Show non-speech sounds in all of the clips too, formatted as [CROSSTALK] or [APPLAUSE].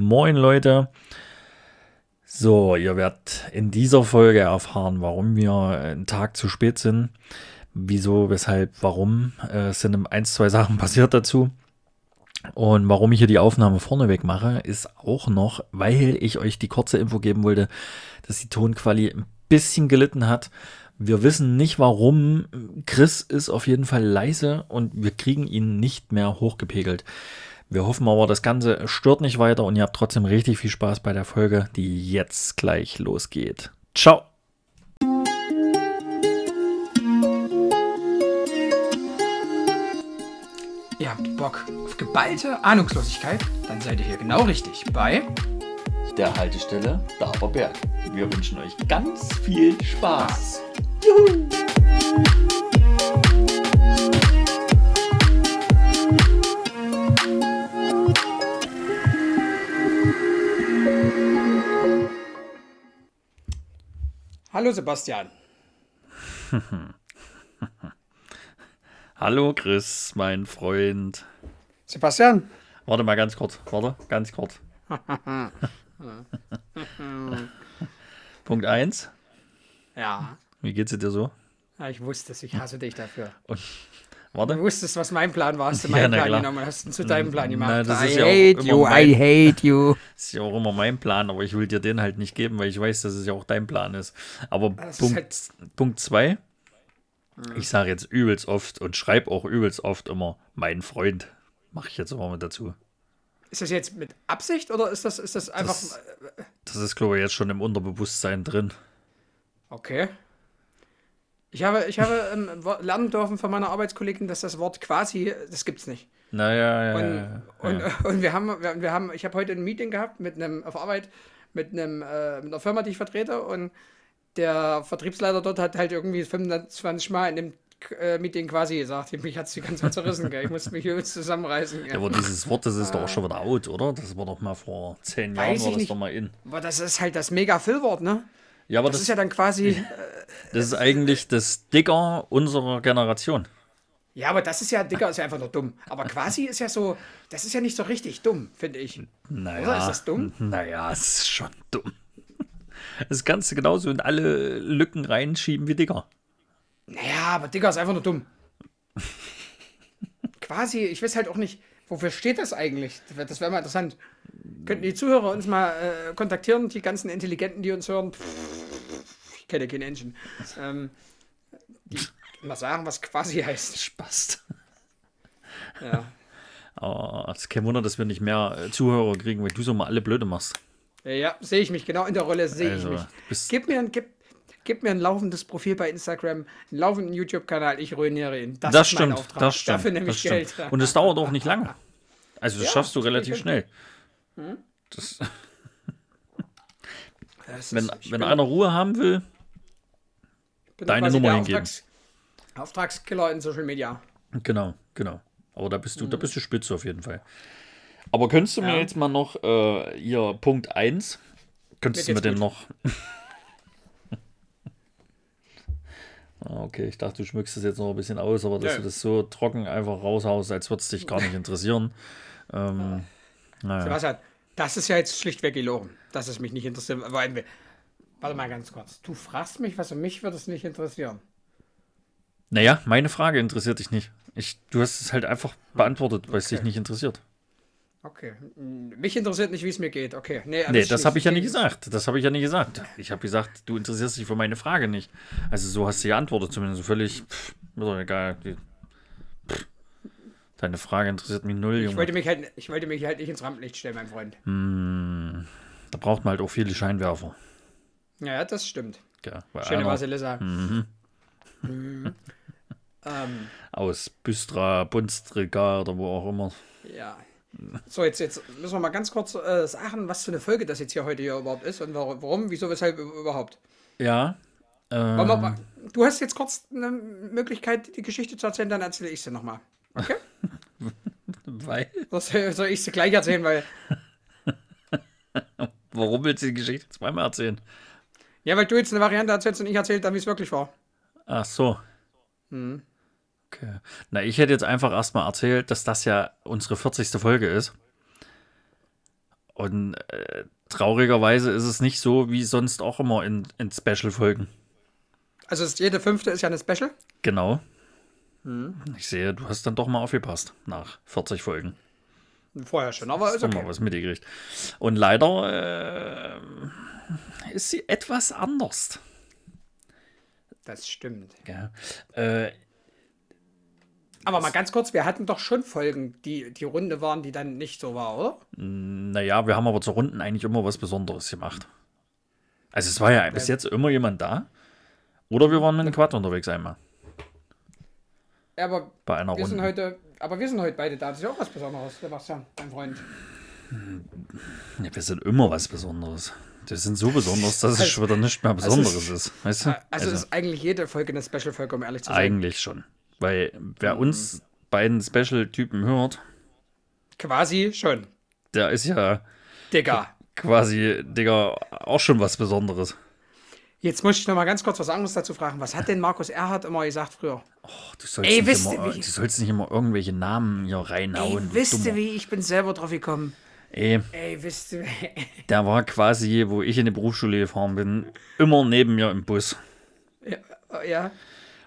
Moin Leute. So, ihr werdet in dieser Folge erfahren, warum wir einen Tag zu spät sind. Wieso, weshalb, warum. Äh, es sind ein, zwei Sachen [LAUGHS] passiert dazu. Und warum ich hier die Aufnahme vorneweg mache, ist auch noch, weil ich euch die kurze Info geben wollte, dass die Tonqualität ein bisschen gelitten hat. Wir wissen nicht warum. Chris ist auf jeden Fall leise und wir kriegen ihn nicht mehr hochgepegelt. Wir hoffen aber, das Ganze stört nicht weiter und ihr habt trotzdem richtig viel Spaß bei der Folge, die jetzt gleich losgeht. Ciao! Ihr habt Bock auf geballte Ahnungslosigkeit? Dann seid ihr hier genau richtig bei der Haltestelle Daberberg. Wir wünschen euch ganz viel Spaß. Juhu! Hallo Sebastian. [LAUGHS] Hallo Chris, mein Freund. Sebastian. Warte mal ganz kurz. Warte, ganz kurz. [LAUGHS] Punkt 1. Ja. Wie geht's dir so? Ja, ich wusste es, ich hasse dich dafür. Und, warte. Du wusstest, was mein Plan war, hast du [LAUGHS] meinen Ja, Plan klar. genommen hast ihn zu deinem Plan gemacht. Na, das ist I ja hate you, mein- I hate you. Das ist ja auch immer mein Plan, aber ich will dir den halt nicht geben, weil ich weiß, dass es ja auch dein Plan ist. Aber Das ist Punkt, halt- Punkt zwei, ich sage jetzt übelst oft und schreibe auch übelst oft immer, mein Freund. Mache ich jetzt immer mit dazu. Ist das jetzt mit Absicht oder ist das, ist das einfach. Das- Das ist, glaube ich, jetzt schon im Unterbewusstsein drin. Okay. Ich habe, ich habe ähm, lernen dürfen von meiner Arbeitskollegin, dass das Wort quasi, das gibt's nicht. Naja, ja, Und, ja, ja. und, wir haben, wir, wir haben, ich habe heute ein Meeting gehabt mit einem auf Arbeit mit einem äh, mit einer Firma, die ich vertrete und der Vertriebsleiter dort hat halt irgendwie 25 Mal in dem äh, Meeting quasi gesagt, [LAUGHS] mich hat's die ganze Zeit zerrissen, gell. ich musste mich übelst zusammenreißen. Gell. Aber dieses Wort, das ist doch auch schon wieder out, oder? Das war doch mal vor zehn Jahren, Weiß war das nicht. doch mal in. Aber das ist halt das mega Füllwort, ne? Ja, aber Das, das, ist ja dann quasi, das ist eigentlich das Digger unserer Generation. ja, aber das ist ja, Dicker, ist ja einfach nur dumm. Aber quasi ist ja so, das ist ja nicht so richtig dumm, finde ich. Naja. Oder ist das dumm? [LAUGHS] Naja, es ist schon dumm. Das kannst du genauso in alle Lücken reinschieben wie Digger. Naja, aber Digger ist einfach nur dumm. [LAUGHS] Quasi, ich weiß halt auch nicht, wofür steht das eigentlich? Das wär- Das wäre mal interessant. Könnten die Zuhörer uns mal äh, kontaktieren, die ganzen Intelligenten, die uns hören? Ich kenne kein Engine. Ähm, die mal sagen, was quasi heißt. Spaß. Ja. [LAUGHS] Aber es ist kein Wunder, dass wir nicht mehr äh, Zuhörer kriegen, weil du so mal alle blöde machst. Ja, sehe ich mich, genau in der Rolle sehe Also, ich mich. Gib mir, ein, gib, gib mir ein laufendes Profil bei Instagram, einen laufenden YouTube-Kanal, ich ruiniere ihn. Das, Das, ist mein stimmt, Auftrag. das stimmt. Dafür nehme das ich stimmt. Geld. Und es dauert auch nicht lange. Also das Ja, schaffst du relativ schnell. Das, Das [LAUGHS] wenn wenn einer Ruhe haben will, deine quasi Nummer hingeben. Auftrags Auftragskiller in Social Media. genau, genau. Aber da bist du, da bist du spitze auf jeden Fall. Aber könntest du mir Ja. jetzt mal noch äh, hier Punkt 1, könntest du Mir mir den noch. [LAUGHS] Ah, okay, ich dachte, du schmückst das jetzt noch ein bisschen aus, aber dass Nö. du das so trocken einfach raushaust, als würde es dich gar nicht [LAUGHS] interessieren. Ähm, naja. Sebastian, das ist ja jetzt schlichtweg gelogen, dass es mich nicht interessiert. Warte mal ganz kurz. Du fragst mich was und mich würde es nicht interessieren. Naja, meine Frage interessiert dich nicht. Ich, du hast es halt einfach beantwortet, weil es dich nicht interessiert. Okay. Hm, Mich interessiert nicht, wie es mir geht. Okay. Nee, Nee, das habe ich ja nicht gesagt. Das habe ich ja nicht gesagt. Ich habe gesagt, du interessierst dich für meine Frage nicht. Also so hast du geantwortet, zumindest völlig. Pff, mir doch egal. Pff, deine Frage interessiert mich null, Ich Junge. wollte, mich halt, ich wollte mich halt nicht ins Rampenlicht stellen, mein Freund. Hm. Da braucht man halt auch viele Scheinwerfer. Ja, das stimmt. Ja, Schöne Basilissa. Mhm. [LAUGHS] ähm, aus Bystra, Bunstregar oder wo auch immer. ja. So, jetzt, jetzt müssen wir mal ganz kurz äh, sagen, was für eine Folge das jetzt hier heute hier überhaupt ist und warum, wieso, weshalb überhaupt. Ja. Wir Ähm, mal- Du hast jetzt kurz eine Möglichkeit, die Geschichte zu erzählen, dann erzähle ich sie nochmal. Okay? [LAUGHS] weil, soll soll ich sie gleich erzählen, weil. [LAUGHS] warum willst du die Geschichte zweimal erzählen? Ja, weil du jetzt eine Variante erzählst und ich erzähle dann, wie es wirklich war. Ach so. Hm. Okay. Na, ich hätte jetzt einfach erstmal erzählt, dass das ja unsere 40. Folge ist. Und äh, traurigerweise ist es nicht so wie sonst auch immer in, in Special-Folgen. Also ist, jede fünfte ist ja eine Special. Genau. Ich sehe, du hast dann doch mal aufgepasst nach 40 Folgen. Vorher schon, aber ist Doch mal okay. was mitgekriegt. Und leider äh, ist sie etwas anders. Das stimmt. Ja. Äh, Aber mal ganz kurz, wir hatten doch schon Folgen, die die Runde waren, die dann nicht so war, oder? naja, wir haben aber zu Runden eigentlich immer was Besonderes gemacht. Also es war ja bis jetzt immer jemand da. Oder wir waren mit dem Quad unterwegs einmal. Ja, aber Bei einer wir sind Runde. heute, aber wir sind heute beide da. Das ist ja auch was Besonderes, Sebastian, dein Freund. Ja, wir sind immer was Besonderes. Wir sind so besonders, dass es Also- schon wieder nicht mehr also Besonderes es- ist. Weißt du? Also, ist eigentlich jede Folge eine Special-Folge, um ehrlich zu sein. eigentlich schon. Weil wer Mhm. uns beiden Special-Typen hört, Quasi schon. der ist ja Digga. quasi, Digga, auch schon was Besonderes. Jetzt muss ich noch mal ganz kurz was anderes dazu fragen. Was hat denn Markus Erhardt immer gesagt früher? Ach, du sollst, Ey, nicht immer, du sollst nicht immer irgendwelche Namen hier reinhauen. Ey, wisst ihr, wie ich bin selber drauf gekommen? Ey, Ey, wisst ihr, der war quasi, wo ich in die Berufsschule gefahren bin, immer neben mir im Bus. ja, ja,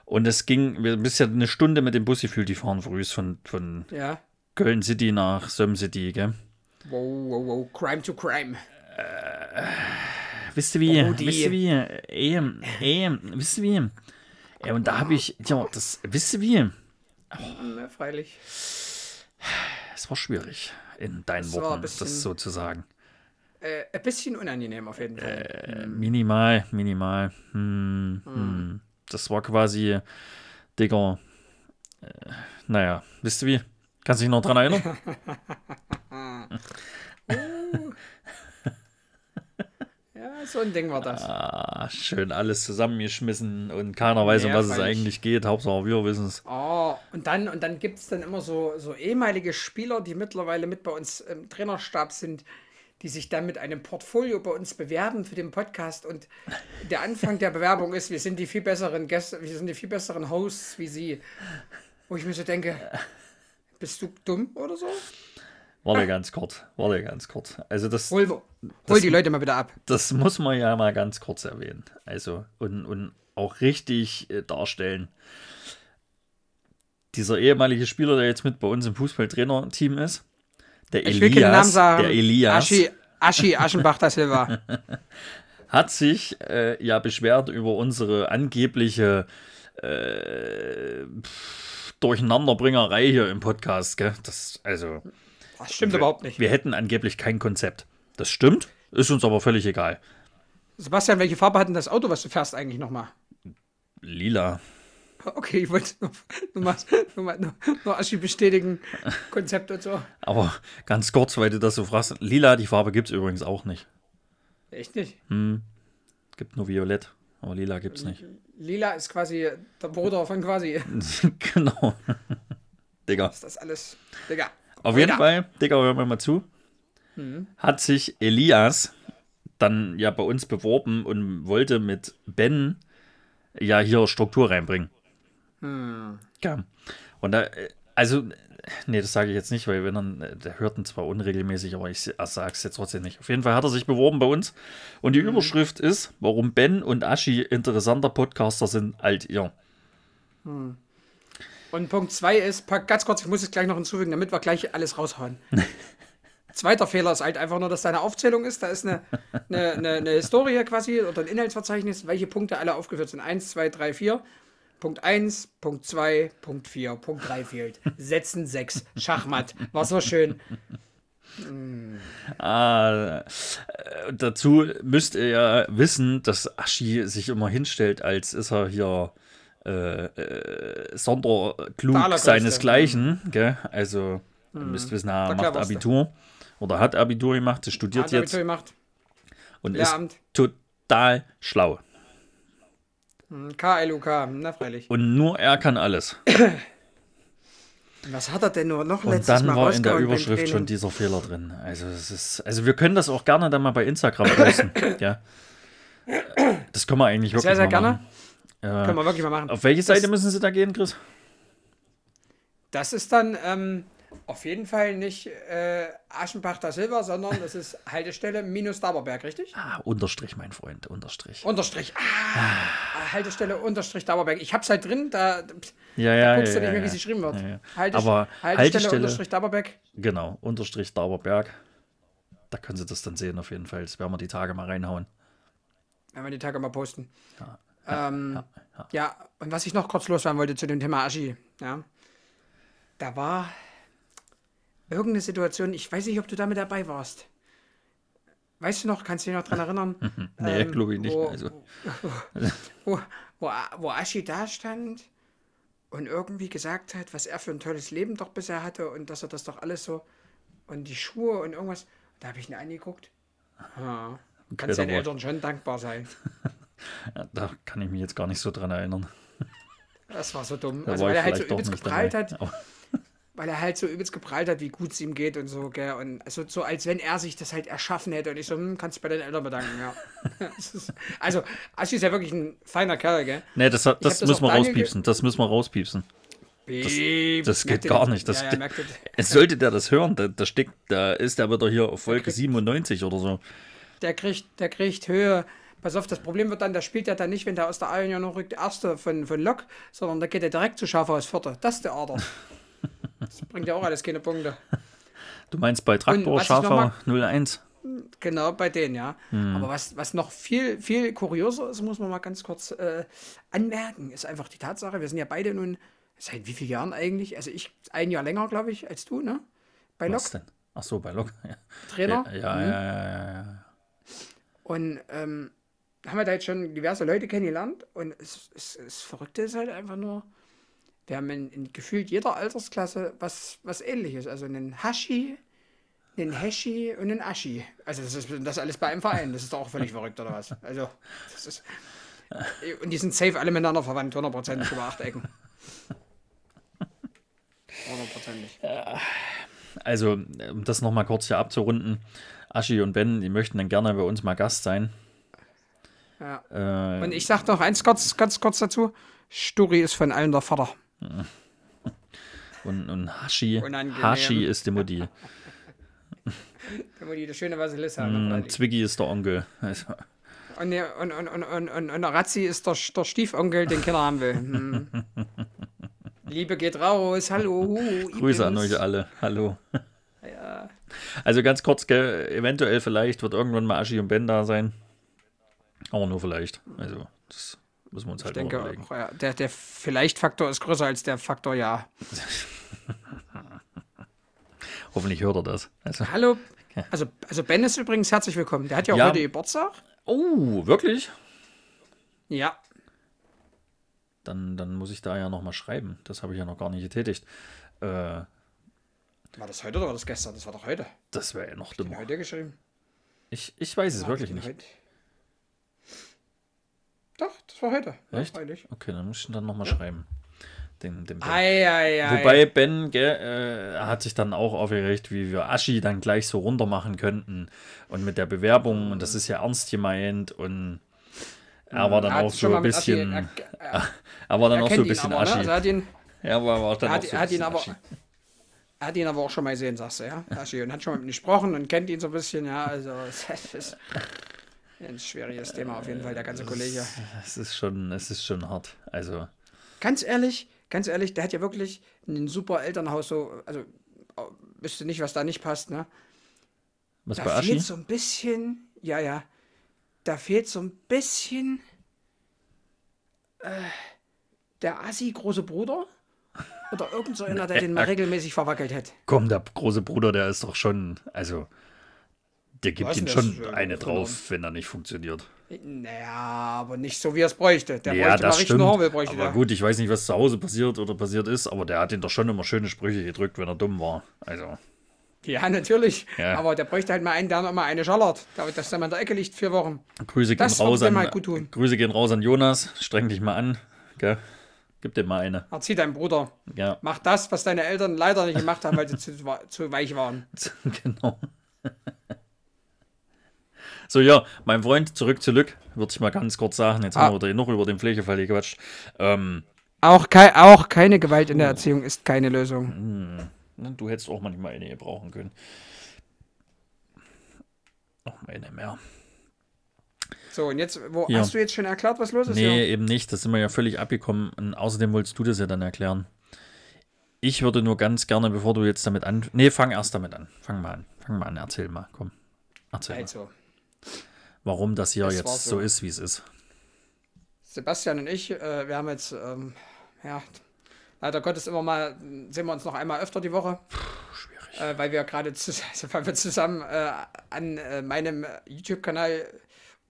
Und es ging, wir bist ja eine Stunde mit dem Bus gefühlt, die fahren früh von, von ja. Köln City nach Söm City, gell? Wow, wow, wow. Crime to crime. Wisst ihr wie? Brudi. Wisst ihr wie? Ey, ey, wisst ihr wie? Ey, und da habe ich, ja, das, wisst ihr wie? Ja, freilich. Es war schwierig, in deinen ein Worten, bisschen- das so zu sagen. Äh, ein bisschen unangenehm auf jeden Fall. Äh, minimal, minimal. Hm, hm. Das war quasi, Digga, äh, naja, wisst ihr wie? Kannst du dich noch dran erinnern? [LAUGHS] [LAUGHS] Ja, so ein Ding war das. ah, schön alles zusammengeschmissen und keiner weiß, um was es eigentlich geht. Hauptsache wir wissen es. Oh, und dann, und dann gibt es dann immer so, so ehemalige Spieler, die mittlerweile mit bei uns im Trainerstab sind, die sich dann mit einem Portfolio bei uns bewerben für den Podcast. Und der Anfang der Bewerbung ist, wir sind die viel besseren Gäste, wir sind die viel besseren Hosts wie sie. Wo ich mir so denke, bist du dumm oder so? Warte ganz kurz, warte ganz kurz. Also das, Hol, hol die Leute mal wieder ab. das muss man ja mal ganz kurz erwähnen. Also und, und auch richtig äh, darstellen. Dieser ehemalige Spieler, der jetzt mit bei uns im Fußballtrainerteam ist, der Ich will keinen Namen Elias, sagen. der Elias, Aschi, Aschi Aschenbach da Silva. [LAUGHS] hat sich äh, ja beschwert über unsere angebliche äh, Durcheinanderbringerei hier im Podcast. Gell? Das, also, Das stimmt überhaupt nicht. wir hätten angeblich kein Konzept. Das stimmt, ist uns aber völlig egal. Sebastian, welche Farbe hat denn das Auto, was du fährst eigentlich nochmal? Lila. Okay, ich wollte nur, nur, nur, nur, nur Aschi bestätigen, Konzept und so. Aber ganz kurz, weil du das so fragst. Lila, die Farbe gibt es übrigens auch nicht. Echt nicht. Gibt nur Violett, aber Lila gibt es nicht. Lila ist quasi der Bruder von quasi. [LAUGHS] genau. Digga. Ist das alles. Digga. Auf jeden. Fall, Digga, hör mir mal zu. Hat sich Elias dann ja bei uns beworben und wollte mit Ben ja hier Struktur reinbringen. Ja. Und da, äh, also, nee, das sage ich jetzt nicht, weil wenn dann, äh, der hört ihn zwar unregelmäßig, aber ich sage es jetzt trotzdem nicht. Auf jeden Fall hat er sich beworben bei uns. Und die Überschrift ist, warum Ben und Aschi interessanter Podcaster sind als ihr. Und Punkt 2 ist, pack- ganz kurz, ich muss es gleich noch hinzufügen, damit wir gleich alles raushauen. [LAUGHS] Zweiter Fehler ist halt einfach nur, dass da eine Aufzählung ist. Da ist eine, eine, eine, eine Historie quasi oder ein Inhaltsverzeichnis, welche Punkte alle aufgeführt sind. 1, 2, 3, 4. Punkt 1, Punkt 2, Punkt 4, Punkt 3 fehlt. Sätzen 6. Schachmatt. War so schön. Ah, äh, dazu müsst ihr ja wissen, dass Aschi sich immer hinstellt, als ist er hier äh, äh, Sonderklug seinesgleichen. Gell? Also, ihr müsst wissen, er macht. Abitur oder hat Abitur gemacht, er studiert Hat jetzt Abitur gemacht. und Lehramt. ist total schlau. KLUK, na freilich. Und nur er kann alles. Was hat er denn nur noch Und letztes dann Mal war in der Überschrift schon dieser Fehler drin. Also, es ist, also wir können das auch gerne dann mal bei Instagram posten. [COUGHS] ja. Das können wir eigentlich wirklich Sehr, sehr mal gerne. machen. Ja. Können wir wirklich mal machen. Auf welche Seite Das- müssen Sie da gehen, Chris? Das ist dann, ähm, auf jeden Fall nicht äh, Aschenbach da Silber, sondern das ist Haltestelle minus Dauerberg, richtig? Ah, Unterstrich, mein Freund, Unterstrich. Unterstrich. Ah, Haltestelle Unterstrich Dauerberg. Ich hab's halt drin, da, Ja, ja, guckst ja, du nicht mehr, wie es geschrieben wird. Haltest- Aber Haltestelle, Haltestelle- Unterstrich Dauerberg. Genau, Unterstrich Dauberberg. Da können Sie das dann sehen, auf jeden Fall. Das werden wir die Tage mal reinhauen. Wenn wir die Tage mal posten. Ja, ähm. Ja, und was ich noch kurz loswerden wollte zu dem Thema Aschi, ja. Da war irgendeine Situation, ich weiß nicht, ob du da mit dabei warst. Weißt du noch, kannst du dich noch dran erinnern? [LAUGHS] Nee, Ähm, glaube ich nicht. wo- Also, [LAUGHS] wo, wo, wo Aschi da stand und irgendwie gesagt hat, was er für ein tolles Leben doch bisher hatte und dass er das doch alles so und die Schuhe und irgendwas. Da habe ich ihn angeguckt. Ja, kannst den war- Eltern schon dankbar sein. [LAUGHS] ja, da kann ich mich jetzt gar nicht so dran erinnern. Das war so dumm. Da Also weil er halt so übelst geprallt hat, weil er halt so übelst geprallt hat, wie gut es ihm geht und so, gell? Und also so als wenn er sich das halt erschaffen hätte und ich so, hm, kannst du bei deinen Eltern bedanken, ja. [LAUGHS] Das ist, also, Aschi ist ja wirklich ein feiner Kerl, gell? Nee, das, das das müssen wir rauspiepsen. Das müssen wir rauspiepsen. Piep. das geht gar das? nicht. Das, ja, ja, [LAUGHS] es sollte der das hören, da, da, steckt, da ist er wieder hier auf Folge kriegt- 97 oder so. der kriegt, der kriegt Höhe. Pass auf, das Problem wird dann, der spielt ja dann nicht, wenn der aus der A-Union noch rückt, erste von, von Lok, sondern da geht er direkt zu Schafer aus Vierte. Das ist der Ader. [LAUGHS] Das bringt ja auch alles keine Punkte. [LAUGHS] Du meinst bei Traktor Schafer 01? Genau, bei denen, ja. Aber was, was noch viel, viel kurioser ist, muss man mal ganz kurz äh, anmerken, ist einfach die Tatsache, wir sind ja beide nun seit wie vielen Jahren eigentlich? Also ich ein Jahr länger, glaube ich, als du, ne? Bei Lok, Was denn? Ach so, bei Lok. [LAUGHS] Ja, Trainer. ja, ja, ja, ja, ja. Und ähm, haben wir da jetzt schon diverse Leute kennengelernt und es, es, es Verrückte ist halt einfach nur, wir haben in, in gefühlt jeder Altersklasse was, was ähnliches. Also einen Hashi, einen Heshi und einen Aschi. Also das ist das alles bei einem Verein. Das ist doch auch völlig [LAUGHS] verrückt, oder was? Also, das ist. Und die sind safe alle miteinander verwandt, hundertprozentig über acht Ecken. [LAUGHS] Hundertprozentig. Also, um das nochmal kurz hier abzurunden. Aschi und Ben, die möchten dann gerne bei uns mal Gast sein. Ja. Äh, Und ich sag noch eins ganz, ganz kurz dazu. Sturi ist von allen der Vater. [LAUGHS] und, und Hashi, Unangenehm. Hashi ist die Mutti. Wir die das schöne Vasilissa Und Zwiggy ist der Onkel. Also, Und, der- und, und, und, und, und, und der Razzi ist der, der Stiefonkel, den keiner haben will. Hm. [LAUGHS] Liebe geht raus, hallo. [LAUGHS] Grüße an euch alle. Hallo. Ja. Also ganz kurz, gell, eventuell vielleicht wird irgendwann mal Aschi und Ben da sein. Aber nur vielleicht. Also, das müssen wir uns Ich halt denke, noch überlegen. ja, der, der Vielleicht-Faktor ist größer als der Faktor Ja. [LAUGHS] Hoffentlich hört er das. Also, Hallo. Also, also Ben ist übrigens herzlich willkommen. Der hat ja auch Ja. heute Geburtstag. oh, wirklich? Ja. Dann, dann muss ich da ja nochmal schreiben. Das habe ich ja noch gar nicht getätigt. Äh, War das heute oder war das gestern? Das war doch heute. das wäre ja noch dümmer. heute geschrieben. Ich, ich weiß es wirklich ich nicht. heute? Doch, das war heute. Ja, Echt? freilich. Okay, dann muss ich ihn dann nochmal schreiben. Den, den ben. Ei, ei, ei. Wobei Ben gell, äh, hat sich dann auch aufgeregt, wie wir Aschi dann gleich so runter machen könnten. Und mit der Bewerbung, und das ist ja ernst gemeint. Und er war dann Er hat auch so ein mit Aschi- bisschen. er- er- [LAUGHS] Er war dann auch so ein bisschen aber, ne? Aschi. Also er ihn, Er war, dann Er auch hat, so er ein hat ihn bisschen aber. Aschi. Er hat ihn aber auch schon mal gesehen, sagst du, ja? Aschi, und hat schon mit ihm gesprochen und kennt ihn so ein bisschen, ja. Also, [LAUGHS] es ist ein schwieriges Thema auf jeden Fall, der ganze Kollege. Es ist schon, es ist schon hart. Also, Ganz ehrlich, ganz ehrlich, der hat ja wirklich ein super Elternhaus, so, also, wüsste nicht, was da nicht passt, ne? was Da bei fehlt Aschi? so ein bisschen, ja, ja, da fehlt so ein bisschen äh, der Assi große Bruder oder irgend so einer, der [LAUGHS] den mal regelmäßig verwackelt hätte. Komm, der große Bruder, der ist doch schon, also, der gibt ihm das schon eine drauf, wenn er nicht funktioniert. Naja, aber nicht so, wie er es bräuchte. Der ja, bräuchte mal das richtig stimmt. Hornbill, bräuchte Aber der. gut, ich weiß nicht, was zu Hause passiert oder passiert ist, aber der hat ihn doch schon immer schöne Sprüche gedrückt, wenn er dumm war. Also, Ja, natürlich. Ja. Aber der bräuchte halt mal einen, der noch mal eine schallert. Damit das dann mal in der Ecke liegt, vier Wochen. Grüße gehen Das raus an, halt gut tun. Grüße gehen raus an Jonas. Streng dich mal an. Gell? Gib dir mal eine. Erzieh deinen Bruder. Ja, Mach das, was deine Eltern leider nicht gemacht haben, weil sie zu, zu weich waren. [LAUGHS] genau. So, ja, mein Freund, zurück zu Lück, würde ich mal ganz kurz sagen. Jetzt Ah. haben wir noch über den Pflegefall gequatscht. Ähm, Auch, kei auch keine Gewalt in der Erziehung ist keine Lösung. Ne, Du hättest auch manchmal eine brauchen können. Noch eine mehr. So, und jetzt, wo Ja. hast du jetzt schon erklärt, was los ist? Nee, eben nicht. Das sind wir ja völlig abgekommen. Und außerdem wolltest du das ja dann erklären. Ich würde nur ganz gerne, bevor du jetzt damit an. Nee, fang erst damit an. Fang mal an. Fang mal an. Erzähl mal. Komm. Erzähl mal. Warum das hier Es jetzt so. so. ist, wie es ist. Sebastian und ich, äh, wir haben jetzt, ähm, ja, leider Gottes immer mal, sehen wir uns noch einmal öfter die Woche, Schwierig. äh, weil wir gerade [LAUGHS] also weil wir zusammen äh, an äh, meinem YouTube-Kanal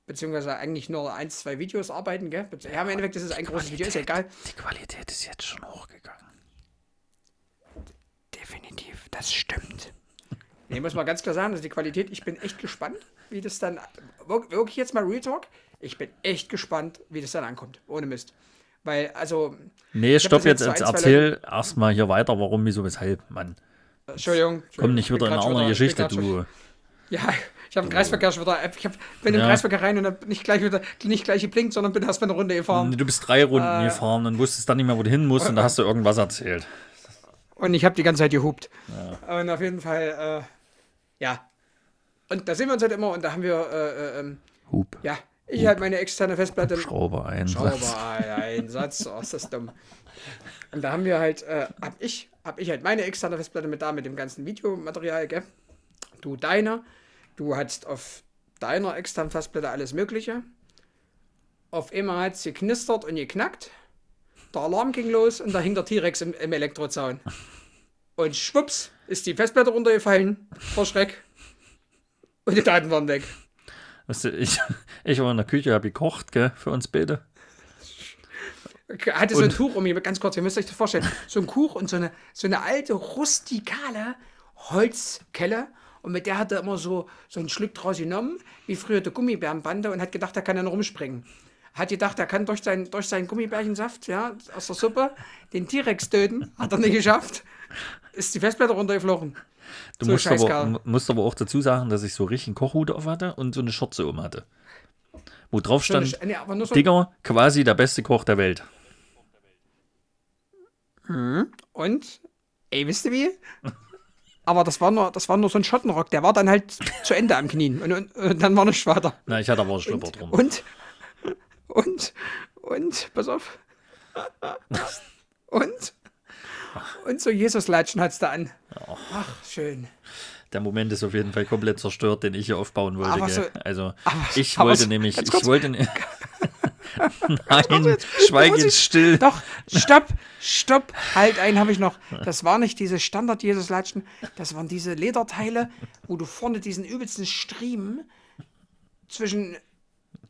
beziehungsweise eigentlich nur ein, zwei Videos arbeiten, gell? Ja, im Endeffekt ist es ein großes Video, ist ja egal. Die Qualität ist jetzt schon hochgegangen. Definitiv, das stimmt. Nee, muss man ganz klar sagen, also die Qualität, ich bin echt gespannt, wie das dann, wir- wirklich jetzt mal Real Talk, ich bin echt gespannt, wie das dann ankommt, ohne Mist. Weil, also, Nee, stopp jetzt. jetzt Jetzt erzähl erstmal hier weiter, warum, wieso, weshalb, Mann. Entschuldigung. Komm nicht ich wieder in eine andere ich Geschichte, du. Ja, ich habe im Kreisverkehr schon wieder, ich hab, bin im Ja. Kreisverkehr rein und hab nicht gleich wieder, nicht gleich geblinkt, sondern bin erst mal eine Runde gefahren. Du bist drei Runden Äh. gefahren und wusstest dann nicht mehr, wo du hin musst und da hast du irgendwas erzählt. Und ich habe die ganze Zeit gehupt. Und auf jeden Fall, äh, ja. Und da sehen wir uns halt immer und da haben wir, äh, äh, ähm, Hub. ja, ich halt meine externe Festplatte. Schrauber ein. Schrauber-Einsatz, oh, ist das dumm. Und da haben wir halt, äh, hab ich, hab ich halt meine externe Festplatte mit da, mit dem ganzen Videomaterial, gell? Du deine, du hattest auf deiner externen Festplatte alles Mögliche. Auf einmal hat es geknistert und geknackt. Der Alarm ging los und da hing der T-Rex im, im Elektrozaun. Und schwupps ist die Festplatte runtergefallen, vor Schreck. Und die Daten waren weg. Weißt du, ich, [LAUGHS] ich war in der Küche, habe gekocht, gell, für uns beide. hatte so ein Tuch um mich, ganz kurz, ihr müsst euch das vorstellen, so ein Tuch und so eine, so eine alte, rustikale Holzkelle und mit der hat er immer so, so ein Schluck draus genommen, wie früher der Gummibärenbande und hat gedacht, er kann dann rumspringen. Hat gedacht, er kann durch, sein, durch seinen Gummibärchensaft, ja, aus der Suppe, den T-Rex töten. Hat er nicht geschafft. Ist die Festplatte runtergeflogen. Du So musst, aber, musst aber auch dazu sagen, dass ich so richtig einen Kochhut auf hatte und so eine Schürze um hatte. Wo drauf So eine stand, Sch- nee, so, Digger, quasi der beste Koch der Welt. Und, ey, wisst ihr wie? Aber das war nur, das war nur so ein Schottenrock, der war dann halt zu Ende am Knien. Und, und, und dann war nichts weiter. Na, ich hatte aber einen Schlüpper drunter. Und, und, und, pass auf. Und, und so Jesus-Latschen hat's da an. Ach, schön. Der Moment ist auf jeden Fall komplett zerstört, den ich hier aufbauen wollte. Aber so- also, aber- ich aber wollte so- nämlich, ich kurz. wollte. ne- [LAUGHS] Nein, schweig jetzt still. Doch, stopp, stopp, halt, einen habe ich noch. Das war nicht diese Standard-Jesus-Latschen, das waren diese Lederteile, wo du vorne diesen übelsten Striemen zwischen,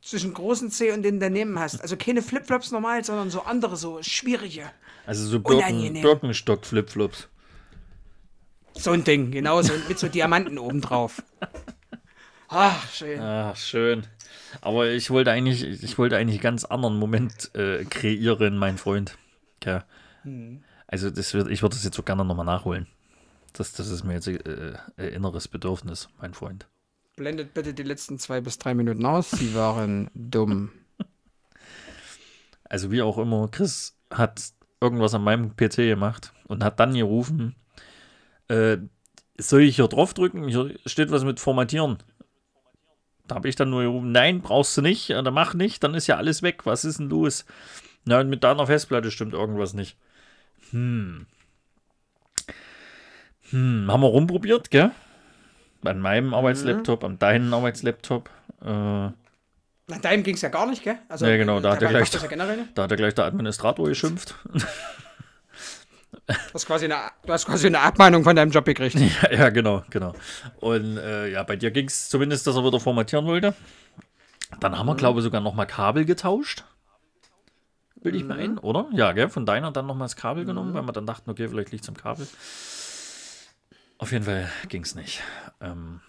zwischen großen C und den daneben hast. Also keine Flipflops normal, sondern so andere, so schwierige. Also so Birken. Birkenstock-Flipflops. So ein Ding, genau, so mit so Diamanten obendrauf. Ach, schön. Ach, schön. Aber ich wollte eigentlich, ich wollte eigentlich einen ganz anderen Moment äh, kreieren, mein Freund. Ja. Hm. Also das wird, ich würde das jetzt so gerne nochmal nachholen. Das, das ist mir jetzt äh, äh, inneres Bedürfnis, mein Freund. Blendet bitte die letzten zwei bis drei Minuten aus. Sie waren dumm. [LAUGHS] Also wie auch immer, Chris hat irgendwas an meinem PC gemacht und hat dann gerufen, äh, soll ich hier drauf drücken? Hier steht was mit Formatieren. Da habe ich dann nur gerufen, nein, brauchst du nicht, oder mach nicht, dann ist ja alles weg. Was ist denn los? Na, und mit deiner Festplatte stimmt irgendwas nicht. Hm. Hm, haben wir rumprobiert, gell? An meinem Arbeitslaptop, an deinem Arbeitslaptop. Äh, Nach deinem ging es ja gar nicht, gell? Also, Ja, genau, da hat er gleich- das ja da hat ja gleich der Administrator geschimpft. Du hast, quasi eine, du hast quasi eine Abmahnung von deinem Job gekriegt. [LAUGHS] Ja, ja, genau, genau. Und äh, ja, bei dir ging es zumindest, dass er wieder formatieren wollte. Dann haben wir, glaube ich, sogar nochmal Kabel getauscht. Will ich meinen, oder? Ja, gell? Von deiner dann nochmal das Kabel genommen, weil wir dann dachten, okay, vielleicht liegt es am Kabel. Auf jeden Fall ging es nicht. Ähm,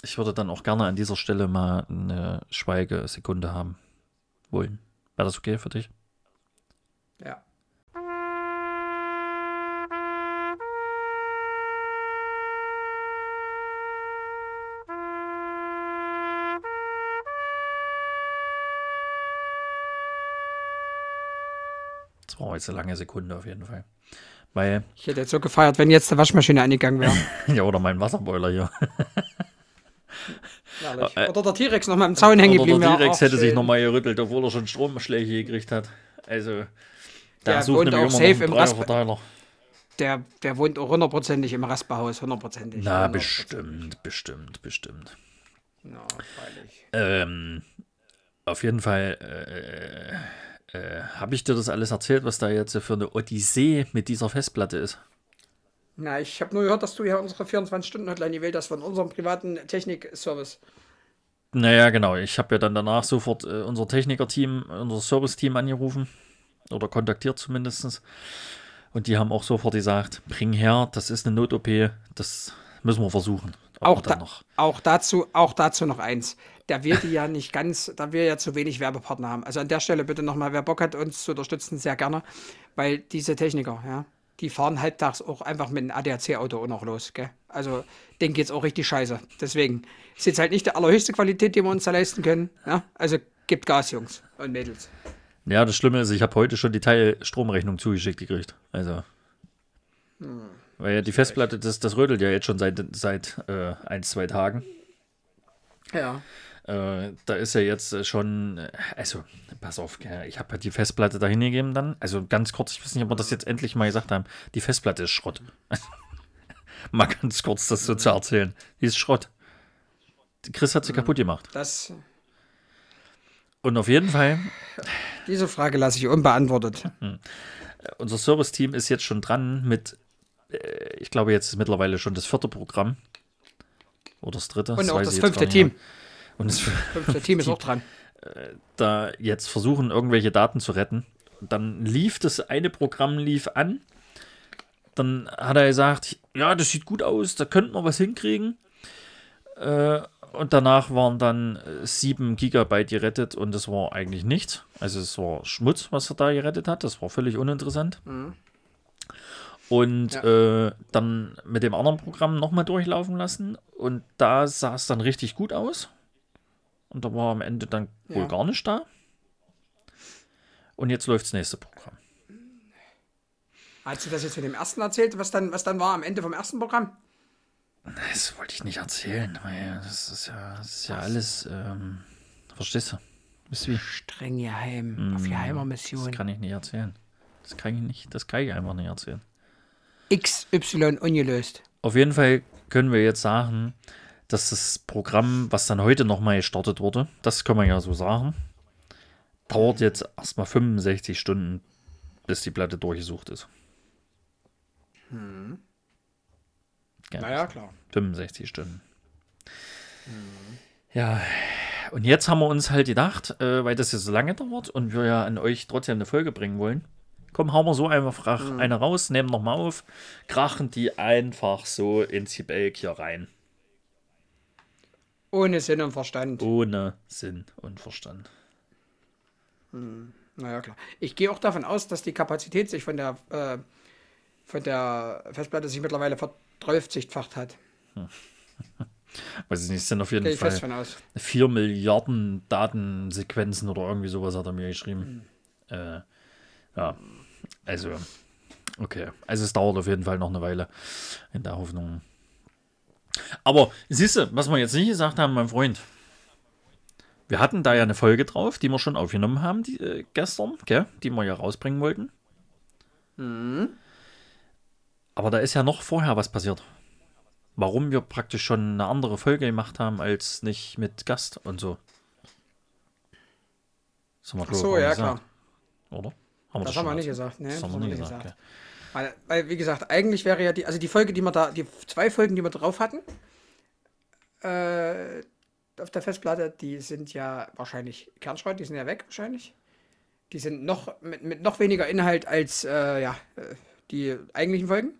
ich würde dann auch gerne an dieser Stelle mal eine Schweigesekunde haben wollen. Wäre das okay für dich? Ja. Das war jetzt eine lange Sekunde auf jeden Fall. Weil, Ich hätte jetzt so gefeiert, wenn jetzt die Waschmaschine angegangen wäre. [LAUGHS] ja, oder mein Wasserboiler hier. [LAUGHS] Herrlich. Oder der T-Rex noch mal im Zaun hängen geblieben der wäre. T-Rex auch hätte sich schön. nochmal gerüttelt, obwohl er schon Stromschläge gekriegt hat. Also, Der da sucht wohnt nämlich auch safe im. Der, der wohnt auch hundertprozentig im Rasperhaus, hundertprozentig. Na, bestimmt, bestimmt, bestimmt. Na, freilich. Ähm, auf jeden Fall äh, äh, habe ich dir das alles erzählt, was da jetzt für eine Odyssee mit dieser Festplatte ist. Na, ich habe nur gehört, dass du ja unsere 24-Stunden-Hotline gewählt hast von unserem privaten Technik-Service. Naja, genau. Ich habe ja dann danach sofort äh, unser Techniker-Team, unser Service-Team angerufen. Oder kontaktiert zumindest. Und die haben auch sofort gesagt, bring her, das ist eine Not-OP, das müssen wir versuchen. Auch, da, auch, dazu, auch dazu noch eins. Da wir die ja nicht ganz, da wir ja zu wenig Werbepartner haben. Also an der Stelle bitte nochmal, wer Bock hat, uns zu unterstützen, sehr gerne. Weil diese Techniker, ja, die fahren halbtags auch einfach mit einem ADAC-Auto auch noch los. Gell? Also denen geht's auch richtig scheiße. Deswegen ist jetzt halt nicht die allerhöchste Qualität, die wir uns da leisten können. Ja? Also gibt Gas, Jungs und Mädels. Ja, das Schlimme ist, ich habe heute schon die Teilstromrechnung zugeschickt gekriegt. Also. Weil ja die Festplatte, das, das rödelt ja jetzt schon seit, seit äh, ein, zwei Tagen. Ja. Äh, da ist ja jetzt äh, schon, äh, also, pass auf, ich habe ja die Festplatte da hingegeben dann. Also ganz kurz, ich weiß nicht, ob wir das jetzt endlich mal gesagt haben. Die Festplatte ist Schrott. [LAUGHS] mal ganz kurz das so zu erzählen. Die ist Schrott. Chris hat sie kaputt gemacht. Das, Und auf jeden Fall, diese Frage lasse ich unbeantwortet. unser Service-Team ist jetzt schon dran mit, äh, ich glaube, jetzt ist mittlerweile schon das vierte Programm. Oder das dritte. Und auch das ich jetzt fünfte Team. mehr. Und das Fünfte [LAUGHS] Team ist auch dran. da jetzt versuchen, irgendwelche Daten zu retten. Dann lief das eine Programm lief an. Dann hat er gesagt, ja, das sieht gut aus, da könnten wir was hinkriegen. Äh, und danach waren dann äh, 7 Gigabyte gerettet und das war eigentlich nichts. Also es war Schmutz, was er da gerettet hat. Das war völlig uninteressant. Und äh, dann mit dem anderen Programm nochmal durchlaufen lassen. Und da sah es dann richtig gut aus. Und da war am Ende dann wohl Ja. gar nicht da. Und jetzt läuft das nächste Programm. Hast du das jetzt mit dem ersten erzählt, was dann, was dann war am Ende vom ersten Programm? Das wollte ich nicht erzählen, weil das ist ja, das ist ja alles, ähm, verstehst du? Ihr wie? Streng geheim, auf geheimer Das Mission. kann ich nicht erzählen. Das kann ich nicht, das kann ich einfach nicht erzählen. XY ungelöst. Auf jeden Fall können wir jetzt sagen, dass das Programm, was dann heute nochmal gestartet wurde, das kann man ja so sagen, dauert jetzt erstmal 65 Stunden, bis die Platte durchgesucht ist. Ja, Naja, klar. 65 Stunden. Ja, und jetzt haben wir uns halt gedacht, äh, weil das jetzt so lange dauert und wir ja an euch trotzdem eine Folge bringen wollen, komm, hauen wir so einfach eine raus, nehmen nochmal auf, krachen die einfach so ins Gebälk hier rein. Ohne Sinn und Verstand. Ohne Sinn und Verstand. Naja, klar. Ich gehe auch davon aus, dass die Kapazität sich von der, äh, von der Festplatte sich mittlerweile verdreifacht hat. [LAUGHS] Weiß ich nicht, es sind auf jeden Gehe Fall fest von aus. 4 Milliarden Datensequenzen oder irgendwie sowas hat er mir geschrieben. Hm. Äh, ja, also, okay. Also es dauert auf jeden Fall noch eine Weile in der Hoffnung. Aber siehst du, was wir jetzt nicht gesagt haben, mein Freund. Wir hatten da ja eine Folge drauf, die wir schon aufgenommen haben, die, äh, gestern, gell? die wir ja rausbringen wollten. Mhm. Aber da ist ja noch vorher was passiert. Warum wir praktisch schon eine andere Folge gemacht haben, als nicht mit Gast und so. Das haben wir, Ach so, ja, gesagt, klar. Oder? Haben Das schon haben wir nicht gesagt. Nee, das haben wir nicht gesagt. Weil, weil, wie gesagt, eigentlich wäre ja die, also die Folge, die wir da, die zwei Folgen, die wir drauf hatten, äh, auf der Festplatte, die sind ja wahrscheinlich Kernschrott, die sind ja weg wahrscheinlich. Die sind noch mit, mit noch weniger Inhalt als äh, ja, äh, die eigentlichen Folgen.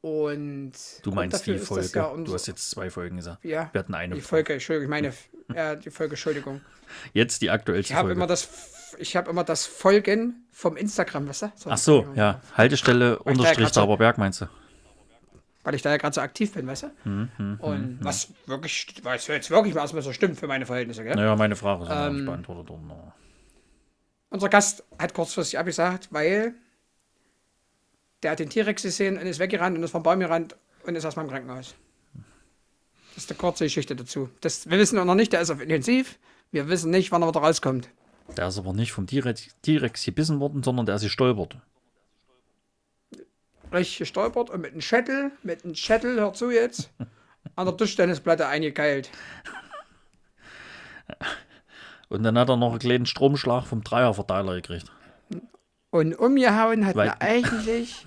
Und Du meinst die Folge. ja du hast jetzt zwei Folgen gesagt. ja, Wir hatten eine. die Folge, Entschuldigung, ich meine, [LAUGHS] ja, die Folge, Entschuldigung. Jetzt die aktuellste Ich habe Folge. immer das, ich habe immer das Folgen vom Instagram, weißt du? So, Ach so, ja. Haltestelle, ja Unterstrich, grad so- Dauberberg meinst du? weil ich da ja gerade so aktiv bin, weißt du? Hm, und was wirklich, was jetzt wirklich mal erstmal so stimmt für meine Verhältnisse, gell? Naja, meine Frage ist Ähm, nicht beantwortet worden. aber- Unser Gast hat kurzfristig abgesagt, weil der hat den T-Rex gesehen und ist weggerannt und ist vom Baum gerannt und ist erstmal im Krankenhaus. Das ist eine kurze Geschichte dazu. Das, wir wissen noch nicht, der ist auf Intensiv. Wir wissen nicht, wann er wieder rauskommt. Der ist aber nicht vom T-Rex gebissen worden, sondern der ist gestolpert. Richtig gestolpert und mit einem Schädel, mit einem Schädel, hör zu jetzt, [LAUGHS] an der Tischtennisplatte eingekeilt. Und dann hat er noch einen kleinen Stromschlag vom Dreierverteiler gekriegt. Und umgehauen hat Weil- er eigentlich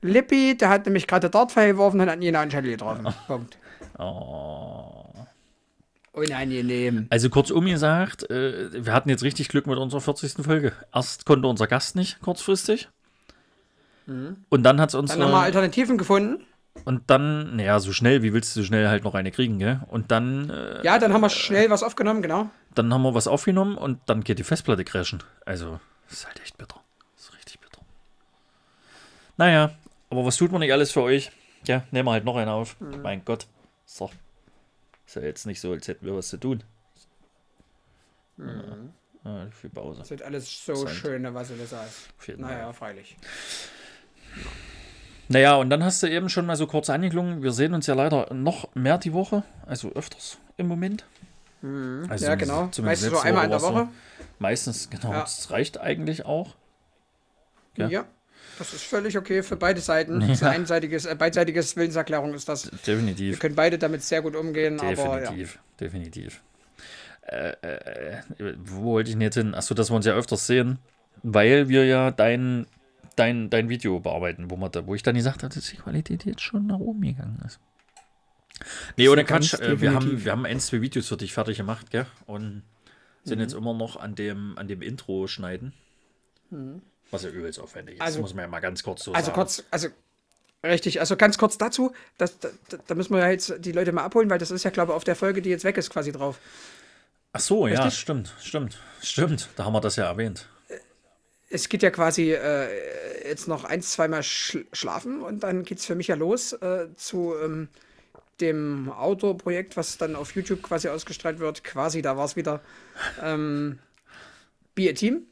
Lippi, der hat nämlich gerade Dartpfeil geworfen und hat ihn an den Schädel getroffen. [LAUGHS] Punkt. Oh. Unangenehm. Also kurzum gesagt, äh, wir hatten jetzt richtig Glück mit unserer 40. Folge. Erst konnte unser Gast nicht kurzfristig. Und dann hat es uns. Mhm. Dann haben wir äh, Alternativen gefunden. und dann, naja, so schnell, wie willst du so schnell halt noch eine kriegen, gell? Und dann, äh, Ja, dann haben wir schnell was aufgenommen, genau. dann haben wir was aufgenommen und dann geht die Festplatte crashen. Also, ist halt echt bitter. Ist richtig bitter. Naja, aber was tut man nicht alles für euch? Ja, nehmen wir halt noch einen auf. Mhm. Mein Gott. So. Ist ja jetzt nicht so, als hätten wir was zu tun. Ja, viel Pause. Das sind alles so Zeit. schöne, was du das sagst. Naja, freilich. Naja, und dann hast du eben schon mal so kurz angeklungen. Wir sehen uns ja leider noch mehr die Woche, also öfters im Moment. Also ja, genau. Meistens so einmal in der Woche. Meistens, genau. Ja. Das reicht eigentlich auch. Ja. Ja. Das ist völlig okay für beide Seiten. Ja. [LAUGHS] Das ist ein einseitiges, äh, beidseitiges Willenserklärung ist das. Wir Definitiv. können beide damit sehr gut umgehen, aber ja. Definitiv. Definitiv. Äh, äh, äh, wo wollte ich denn jetzt hin? Achso, dass wir uns ja öfters sehen, weil wir ja dein, dein, dein Video bearbeiten, wo, man da, wo ich dann gesagt habe, dass die Qualität jetzt schon nach oben gegangen ist. Nee, ohne Quatsch. Äh, wir, haben, definitiv. wir haben ein, zwei Videos für dich fertig gemacht, gell? Und sind Mhm. jetzt immer noch an dem, an dem Intro schneiden. Was ja übelst aufwendig ist. Also- muss man ja mal ganz kurz so Also sagen. kurz, also richtig, also ganz kurz dazu, das, da, da- müssen wir ja jetzt die Leute mal abholen, weil das ist ja, glaube ich, auf der Folge, die jetzt weg ist, quasi drauf. Ach so, ja, Richtig? stimmt, stimmt, stimmt. Da haben wir das ja erwähnt. Es geht ja quasi äh, jetzt noch ein, zweimal schl schlafen und dann geht es für mich ja los äh, zu ähm, dem Outdoor-Projekt, was dann auf YouTube quasi ausgestrahlt wird. Quasi, da war es wieder ähm, Be a Team.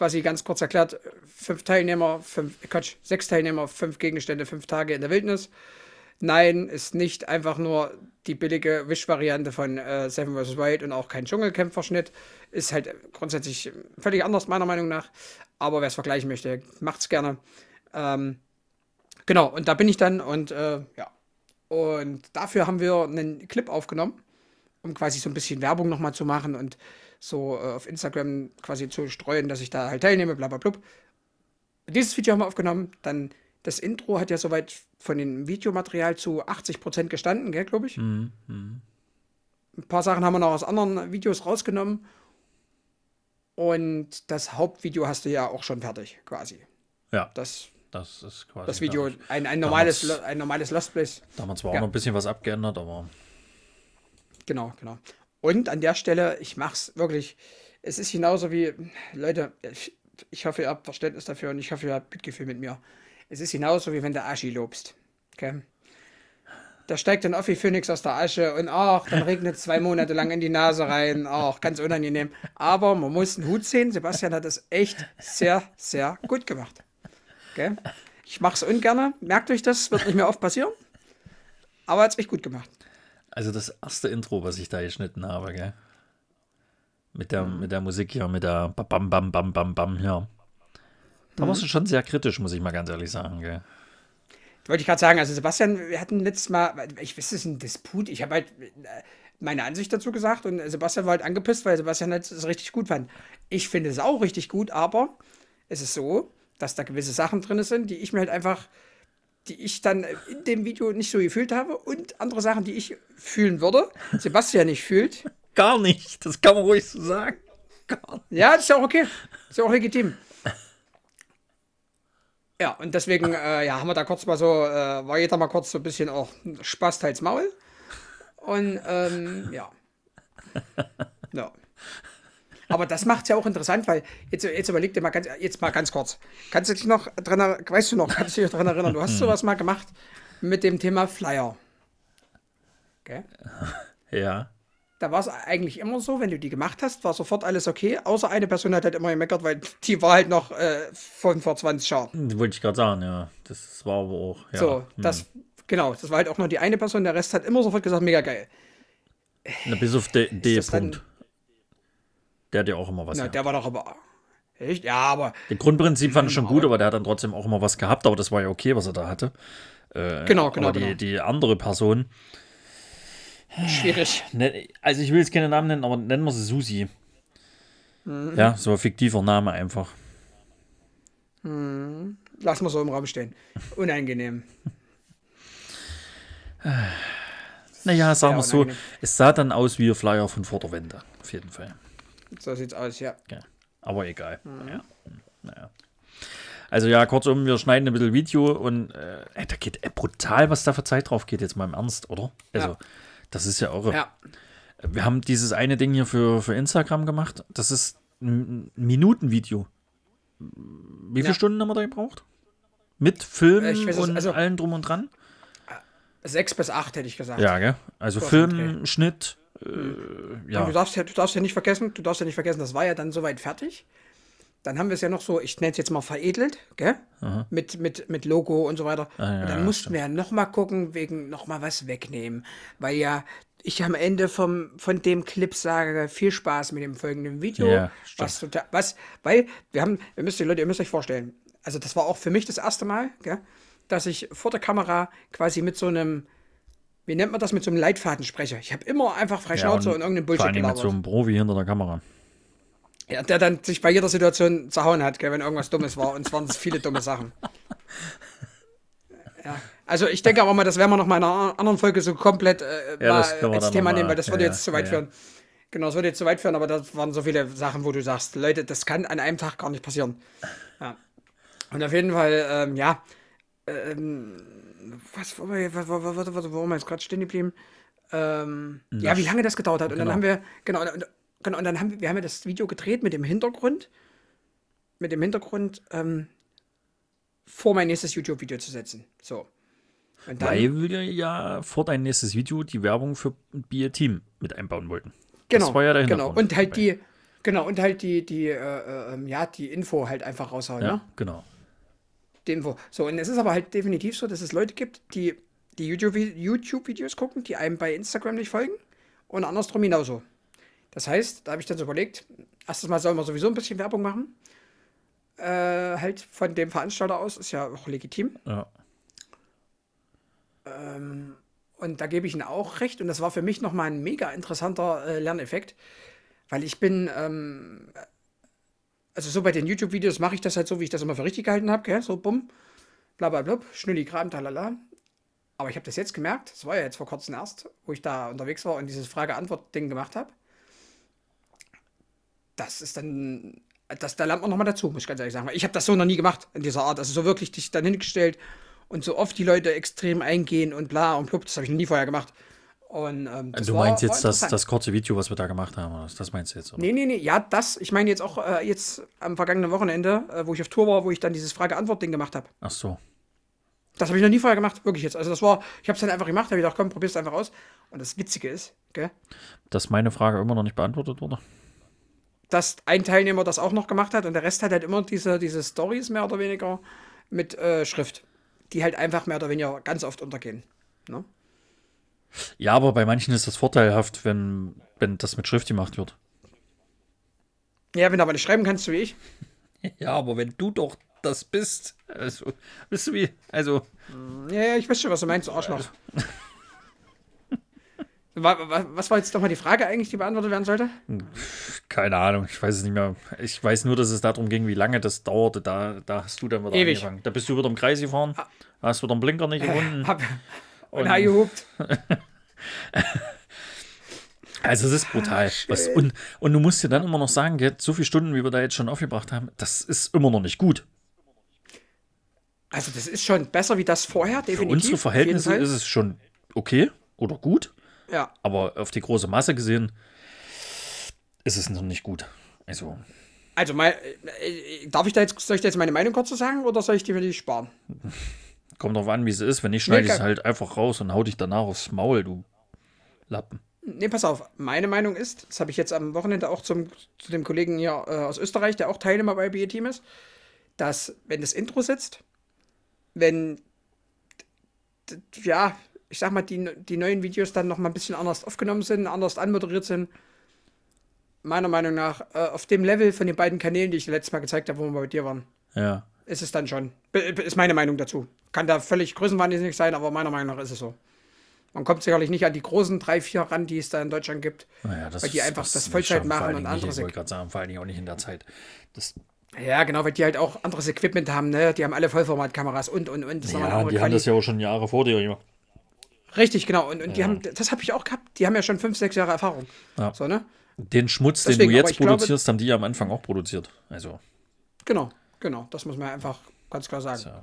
Quasi ganz kurz erklärt, fünf Teilnehmer, fünf, Quatsch, sechs Teilnehmer, fünf Gegenstände, fünf Tage in der Wildnis. Nein, ist nicht einfach nur die billige Wish-Variante von äh, Seven vs. Wild und auch kein Dschungelcamp-Verschnitt. Ist halt grundsätzlich völlig anders, meiner Meinung nach. Aber wer es vergleichen möchte, macht's gerne. Ähm, genau, und da bin ich dann und äh, ja. Und dafür haben wir einen Clip aufgenommen, um quasi so ein bisschen Werbung nochmal zu machen und so äh, auf Instagram quasi zu streuen, dass ich da halt teilnehme, bla bla blub. Dieses Video haben wir aufgenommen. Dann das Intro hat ja soweit von dem Videomaterial zu 80% gestanden, gell, glaube ich. Mhm, mhm. Ein paar Sachen haben wir noch aus anderen Videos rausgenommen. Und das Hauptvideo hast du ja auch schon fertig, quasi. Ja, Das, das ist quasi. das Video, fertig. ein, ein, normales, Damals- ein normales Lost Place. Da haben wir zwar Ja. auch noch ein bisschen was abgeändert, aber Genau, genau. Und an der Stelle, ich mach's wirklich, es ist genauso wie, Leute, ich, ich hoffe, ihr habt Verständnis dafür und ich hoffe, ihr habt Mitgefühl mit mir. Es ist genauso wie wenn du Aschi lobst. Okay? Da steigt dann Offi Phoenix aus der Asche und ach, dann regnet es zwei Monate lang in die Nase rein. Ach, ganz unangenehm. Aber man muss einen Hut sehen. Sebastian hat das echt sehr, sehr gut gemacht. Okay? Ich mach's ungerne. Merkt euch das, wird nicht mehr oft passieren. Aber hat es echt gut gemacht. Also das erste Intro, was ich da geschnitten habe, gell? Mit der, Mhm. mit der Musik hier, mit der Bam Bam Bam Bam Bam hier. Da Mhm. warst du schon sehr kritisch, muss ich mal ganz ehrlich sagen, gell? Wollte ich gerade sagen, also Sebastian, wir hatten letztes Mal, ich weiß, es ist ein Disput, ich habe halt äh, meine Ansicht dazu gesagt und Sebastian war halt angepisst, weil Sebastian halt es richtig gut fand. Ich finde es auch richtig gut, aber es ist so, dass da gewisse Sachen drin sind, die ich mir halt einfach, die ich dann in dem Video nicht so gefühlt habe und andere Sachen, die ich fühlen würde, Sebastian nicht fühlt. Gar nicht, das kann man ruhig so sagen. Gar nicht. Ja, das ist ja auch okay. Ist ja auch legitim. Ja, und deswegen äh, ja, haben wir da kurz mal so, äh, war jeder mal kurz so ein bisschen auch Spaß teils Maul. Und ähm, ja. [LAUGHS] ja. Aber das macht es ja auch interessant, weil jetzt, jetzt überleg dir mal ganz, jetzt mal ganz kurz. Kannst du dich noch dran, er- weißt du noch, kannst du dich daran erinnern, du hast sowas mal gemacht mit dem Thema Flyer. Okay? Ja. da war es eigentlich immer so, wenn du die gemacht hast, war sofort alles okay, außer eine Person hat halt immer gemeckert, weil die war halt noch äh, von vor 20 Jahren. Wollte ich gerade sagen, ja. Das war aber auch. Ja. So, das, genau, das war halt auch nur die eine Person, der Rest hat immer sofort gesagt, mega geil. Na, bis auf D- das dann- D-Punkt. Der hat ja auch immer was. Na, gehabt. der war doch aber. Echt? Ja, aber Den Grundprinzip fand ich schon aber- gut, aber der hat dann trotzdem auch immer was gehabt, aber das war ja okay, was er da hatte. Äh, Genau, genau, Aber die, genau. die andere Person, schwierig. ne, also ich will jetzt keinen Namen nennen, aber nennen wir sie Susi. Mhm. Ja, so ein fiktiver Name einfach. Lass mal so im Raum stehen. Unangenehm. Naja, sagen wir so, es sah dann aus wie ein Flyer von vor der Wende, auf jeden Fall. So sieht's aus, ja. Ja. Aber egal. Mhm. Ja. Naja. Also ja, kurzum, wir schneiden ein bisschen Video und äh, ey, da geht äh, brutal, was da für Zeit drauf geht, jetzt mal im Ernst, oder? Also, Ja. das ist ja irre. Ja. Wir haben dieses eine Ding hier für, für Instagram gemacht. Das ist ein Minutenvideo. Wie viele Ja. Stunden haben wir da gebraucht? Mit Film weiß und also- allen drum und dran? Sechs bis acht hätte ich gesagt. Ja, gell? Also Film. Schnitt, äh, Und du ja. darfst ja, du darfst ja nicht vergessen, du darfst ja nicht vergessen, das war ja dann soweit fertig. Dann haben wir es ja noch so, ich nenne es jetzt mal veredelt, gell? Mit, mit, mit Logo und so weiter. Ah, ja, und dann ja, mussten wir ja noch mal gucken, wegen noch mal was wegnehmen. Weil ja ich am Ende vom, von dem Clip sage, viel Spaß mit dem folgenden Video. Ja, stimmt. was, total, was, weil wir haben, ihr müsst, Leute, ihr müsst euch vorstellen, also das war auch für mich das erste Mal, gell, dass ich vor der Kamera quasi mit so einem, wie nennt man das, mit so einem Leitfaden spreche. Ich habe immer einfach frei ja Schnauze und, irgendeinen vor Bullshit allem mit so einem Profi hinter der Kamera. Ja, der dann sich bei jeder Situation zerhauen hat, gell, wenn irgendwas Dummes war. Und es waren viele dumme Sachen. [LAUGHS] Ja. Also ich denke aber mal, das werden wir noch mal in einer anderen Folge so komplett äh, Ja, als Thema nehmen, weil das würde ja, jetzt zu weit führen. Genau, das würde jetzt zu weit führen, aber das waren so viele Sachen, wo du sagst, Leute, das kann an einem Tag gar nicht passieren. Und auf jeden Fall, ähm, ja, ähm, was, wo, wo waren wir jetzt gerade stehen geblieben? Ähm, ja, wie lange das gedauert hat. Und Genau. dann haben wir, genau, und, genau, und dann haben wir, wir haben ja das Video gedreht mit dem Hintergrund, mit dem Hintergrund, ähm, vor mein nächstes YouTube-Video zu setzen. So. Und dann, Weil wir ja vor dein nächstes Video die Werbung für Bier Team mit einbauen wollten. genau, das war ja der genau. Und halt dabei. die, genau, und halt die, die, äh, äh, ähm, ja, die Info halt einfach raushauen, Ja, ne? genau. Die Info. So, und es ist aber halt definitiv so, dass es Leute gibt, die die YouTube- YouTube-Videos gucken, die einem bei Instagram nicht folgen und andersrum genauso. Das heißt, da habe ich dann so überlegt, erstes Mal sollen wir sowieso ein bisschen Werbung machen. Äh, halt von dem Veranstalter aus, ist ja auch legitim. Ja. Und da gebe ich Ihnen auch recht. Und das war für mich nochmal ein mega interessanter äh, Lerneffekt, weil ich bin, ähm, also so bei den YouTube-Videos mache ich das halt so, wie ich das immer für richtig gehalten habe, gell? so bumm, bla bla bla, schnulli Kram, talala. Aber ich habe das jetzt gemerkt, das war ja jetzt vor kurzem erst, wo ich da unterwegs war und dieses Frage-Antwort-Ding gemacht habe. Das ist dann, das, da lernt man nochmal dazu, muss ich ganz ehrlich sagen. Ich habe das so noch nie gemacht in dieser Art. Also so wirklich dich dann hingestellt und so oft die Leute extrem eingehen und bla und plupp, das habe ich noch nie vorher gemacht. Und, ähm, das Du war- meinst war jetzt das, interessant. das kurze Video, was wir da gemacht haben, oder? das meinst du jetzt? Oder? Nee, nee, nee, ja, das, ich meine jetzt auch äh, jetzt am vergangenen Wochenende, äh, wo ich auf Tour war, wo ich dann dieses Frage-Antwort-Ding gemacht habe. Ach so. Das habe ich noch nie vorher gemacht, wirklich jetzt. Also das war, ich habe es dann einfach gemacht, habe ich gedacht, komm, probier's einfach aus. Und das Witzige ist, gell, Dass meine Frage immer noch nicht beantwortet wurde? dass ein Teilnehmer das auch noch gemacht hat und der Rest hat halt immer diese, diese Stories mehr oder weniger mit äh, Schrift, die halt einfach mehr oder weniger ganz oft untergehen. Ne? Ja, aber bei manchen ist das vorteilhaft, wenn, wenn das mit Schrift gemacht wird. Ja, wenn du aber nicht schreiben kannst, so wie ich. [LAUGHS] Ja, aber wenn du doch das bist, also, bist du wie, also, Ja, ja, ich weiß schon, was du meinst, Arschloch. [LAUGHS] Wa- Was war jetzt nochmal die Frage eigentlich, die beantwortet werden sollte? keine Ahnung, ich weiß es nicht mehr. Ich weiß nur, dass es darum ging, wie lange das dauerte. Da, da hast du dann wieder Ewig. angefangen. Da bist du wieder im Kreis gefahren, hast wieder den Blinker nicht [LAUGHS] gefunden. Hab, und Hai gehupt. [LAUGHS] Also es ist brutal. Was, und, und du musst dir dann immer noch sagen, gell, so viele Stunden, wie wir da jetzt schon aufgebracht haben, das ist immer noch nicht gut. Also das ist schon besser wie das vorher, Für definitiv. unsere auf Verhältnisse ist es schon okay oder gut. Ja, aber auf die große Masse gesehen ist es noch nicht gut. Also, also mal, äh, darf ich da jetzt, soll ich da jetzt meine Meinung kurz sagen oder soll ich die für dich sparen? [LAUGHS] kommt drauf an, wie es ist. Wenn nicht, schneide ich es halt einfach raus und hau dich danach aufs Maul, du Lappen. Nee, pass auf. Meine Meinung ist, das habe ich jetzt am Wochenende auch zum, zu dem Kollegen hier äh, aus Österreich, der auch Teilnehmer bei BE-Team ist, dass, wenn das Intro sitzt, wenn, ja, ich sag mal, die, die neuen Videos dann noch mal ein bisschen anders aufgenommen sind, anders anmoderiert sind, meiner Meinung nach, äh, auf dem Level von den beiden Kanälen, die ich letztes Mal gezeigt habe, wo wir bei dir waren, Ja. ist es dann schon. Ist meine Meinung dazu. Kann da völlig größenwahnsinnig sein, aber meiner Meinung nach ist es so. Man kommt sicherlich nicht an die großen drei, vier ran, die es da in Deutschland gibt. Naja, Weil die einfach das Vollzeit machen und Dingen nicht, andere Ich wollte gerade sagen, vor allen Dingen auch nicht in der Zeit. Das, Ja, genau, weil die halt auch anderes Equipment haben, ne? Die haben alle Vollformatkameras und, und, und. Das ja, die haben das ja auch schon Jahre vor dir gemacht. Richtig, genau. Und, und die haben, das habe ich auch gehabt. Die haben ja schon fünf, sechs Jahre Erfahrung. Ja. So, ne? Den Schmutz, Deswegen, den du jetzt ich glaube- produzierst, haben die ja am Anfang auch produziert. Also, Genau, genau. Das muss man einfach ganz klar sagen. ja.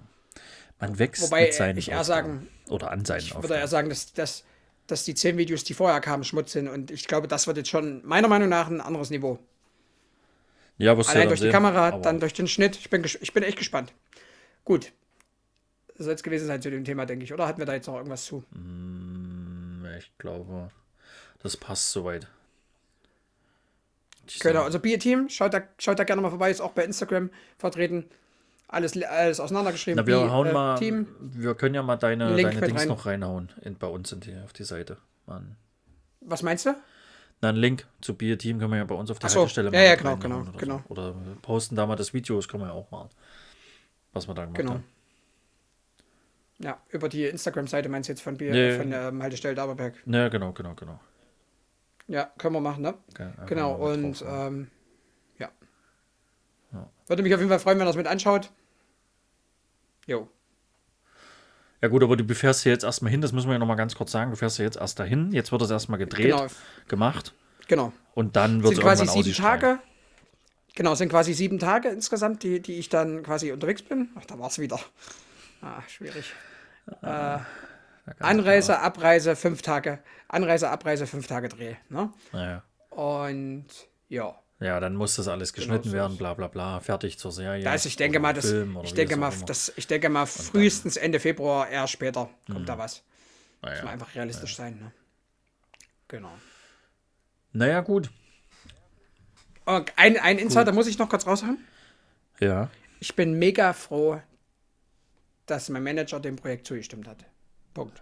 Man wächst Wobei mit seinen ich eher sagen- Oder an seinen Ich würde Aufgaben. eher sagen, dass, dass, dass die zehn Videos, die vorher kamen, Schmutz sind. Und ich glaube, das wird jetzt schon meiner Meinung nach ein anderes Niveau. Ja, ja Allein durch die sehen. Kamera, Aber- dann durch den Schnitt. Ich bin, ich bin echt gespannt. Gut. Soll es gewesen sein zu dem Thema, denke ich. Oder hatten wir da jetzt noch irgendwas zu? Ich glaube, das passt soweit. Genau, sag- also Bier-Team, schaut da, schaut da gerne mal vorbei, ist auch bei Instagram vertreten. Alles, alles auseinandergeschrieben. Na, wir Bi- hauen äh, mal, Team. wir können ja mal deine, Link deine Dings rein. noch reinhauen in, bei uns in die, auf die Seite. Mann. Was meinst du? Na, einen Link zu Bier Team können wir ja bei uns auf der so. Haltestelle Ja, ja, mit genau, genau, oder genau. So. Oder posten da mal das Video, das können wir ja auch machen. Was wir da gemacht Genau. haben. Ja, über die Instagram-Seite meinst du jetzt von Bier, Ja, ja. von der ähm, Haltestelle Daberberg. Ja, genau, genau, genau. Ja, können wir machen, ne? Okay, Genau, mal und ähm, ja. Würde mich auf jeden Fall freuen, wenn er es mit anschaut. Jo. Ja gut, aber du fährst hier jetzt erstmal hin, das müssen wir ja nochmal ganz kurz sagen. Du fährst ja jetzt erst dahin, jetzt wird das erstmal gedreht, Genau. gemacht Genau. und dann wird es quasi sieben. Tage. Genau, es sind quasi sieben Tage insgesamt, die, die ich dann quasi unterwegs bin. Ach, da war es wieder. Ah, schwierig. Äh, Anreise, Abreise, fünf Tage. Anreise, Abreise, fünf Tage Dreh. Ne? Naja. Und ja. Ja, dann muss das alles geschnitten so werden, bla bla bla, fertig zur Serie. Ist, ich denke mal, das, ich denke mal, das, ich denke mal, frühestens Ende Februar, eher später kommt da was. Muss Naja. man einfach realistisch sein. Ne? Genau. naja, gut. Und ein, ein Insider muss ich noch kurz raushauen. Ja. Ich bin mega froh, dass mein Manager dem Projekt zugestimmt hat. Punkt.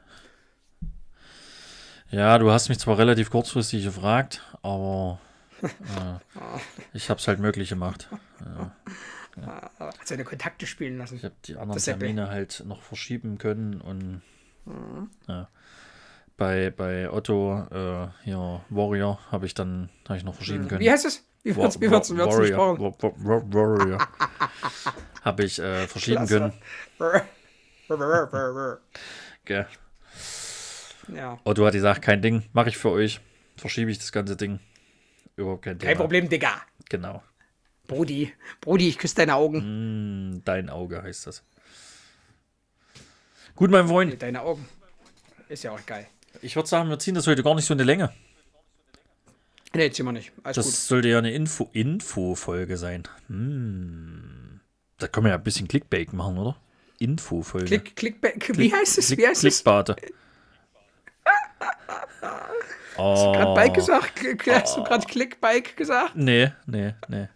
Ja, du hast mich zwar relativ kurzfristig gefragt, aber äh, ich habe es halt möglich gemacht. Hat seine Kontakte spielen lassen. Ich habe die anderen Das ja Termine halt noch verschieben können und Mhm. ja. Bei, bei Otto, äh, hier, Warrior, habe ich dann hab ich noch verschieben können. Mhm. Wie heißt es? Wie wird's, wie wird's, Wa- wird's Warrior, gesprochen? Wa- Wa- Wa- Warrior. [LAUGHS] habe ich äh, verschieben Klasse. können. Gell. Ja, Otto hat gesagt, kein Ding, mache ich für euch. Verschiebe ich das ganze Ding. Überhaupt kein Thema. kein Problem, Digga. Genau. Brudi, Brudi, ich küsse deine Augen. Hm, Dein Auge heißt das. Gut, mein Freund. Deine Augen. Ist ja auch geil. Ich würde sagen, wir ziehen das heute gar nicht so eine Länge. Nee, ziehen wir nicht. Alles Das gut. sollte ja eine Info- Info-Folge sein. Hm. Da können wir ja ein bisschen Clickbait machen, oder? Info-Folge. Klick, klick, wie heißt es? Wie heißt es? Klickbarte. [LAUGHS] Oh, Gerade Bike gesagt? Klick- Hast du gerade Clickbike gesagt? Nee, nee, nee.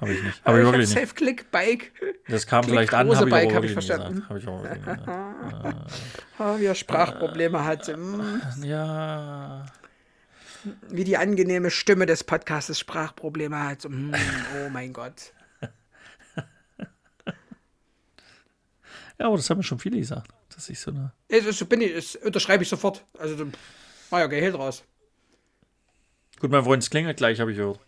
Habe ich nicht. Habe ich hab wirklich nicht. safe Clickbike. Das kam Klick- vielleicht an, habe ich Bike hab wirklich ich verstanden. gesagt. Habe ich auch nicht gesagt. [LAUGHS] Oh, wie er Sprachprobleme hat. Mm, Ja. Wie die angenehme Stimme des Podcasts Sprachprobleme hat. Oh mein Gott. [LAUGHS] Ja, aber das haben mir schon viele gesagt. Dass ich so eine. Das bin ich, das unterschreibe ich sofort. Also, war ja Gehalt raus. Gut, mein Freund, es klingelt gleich, habe ich gehört.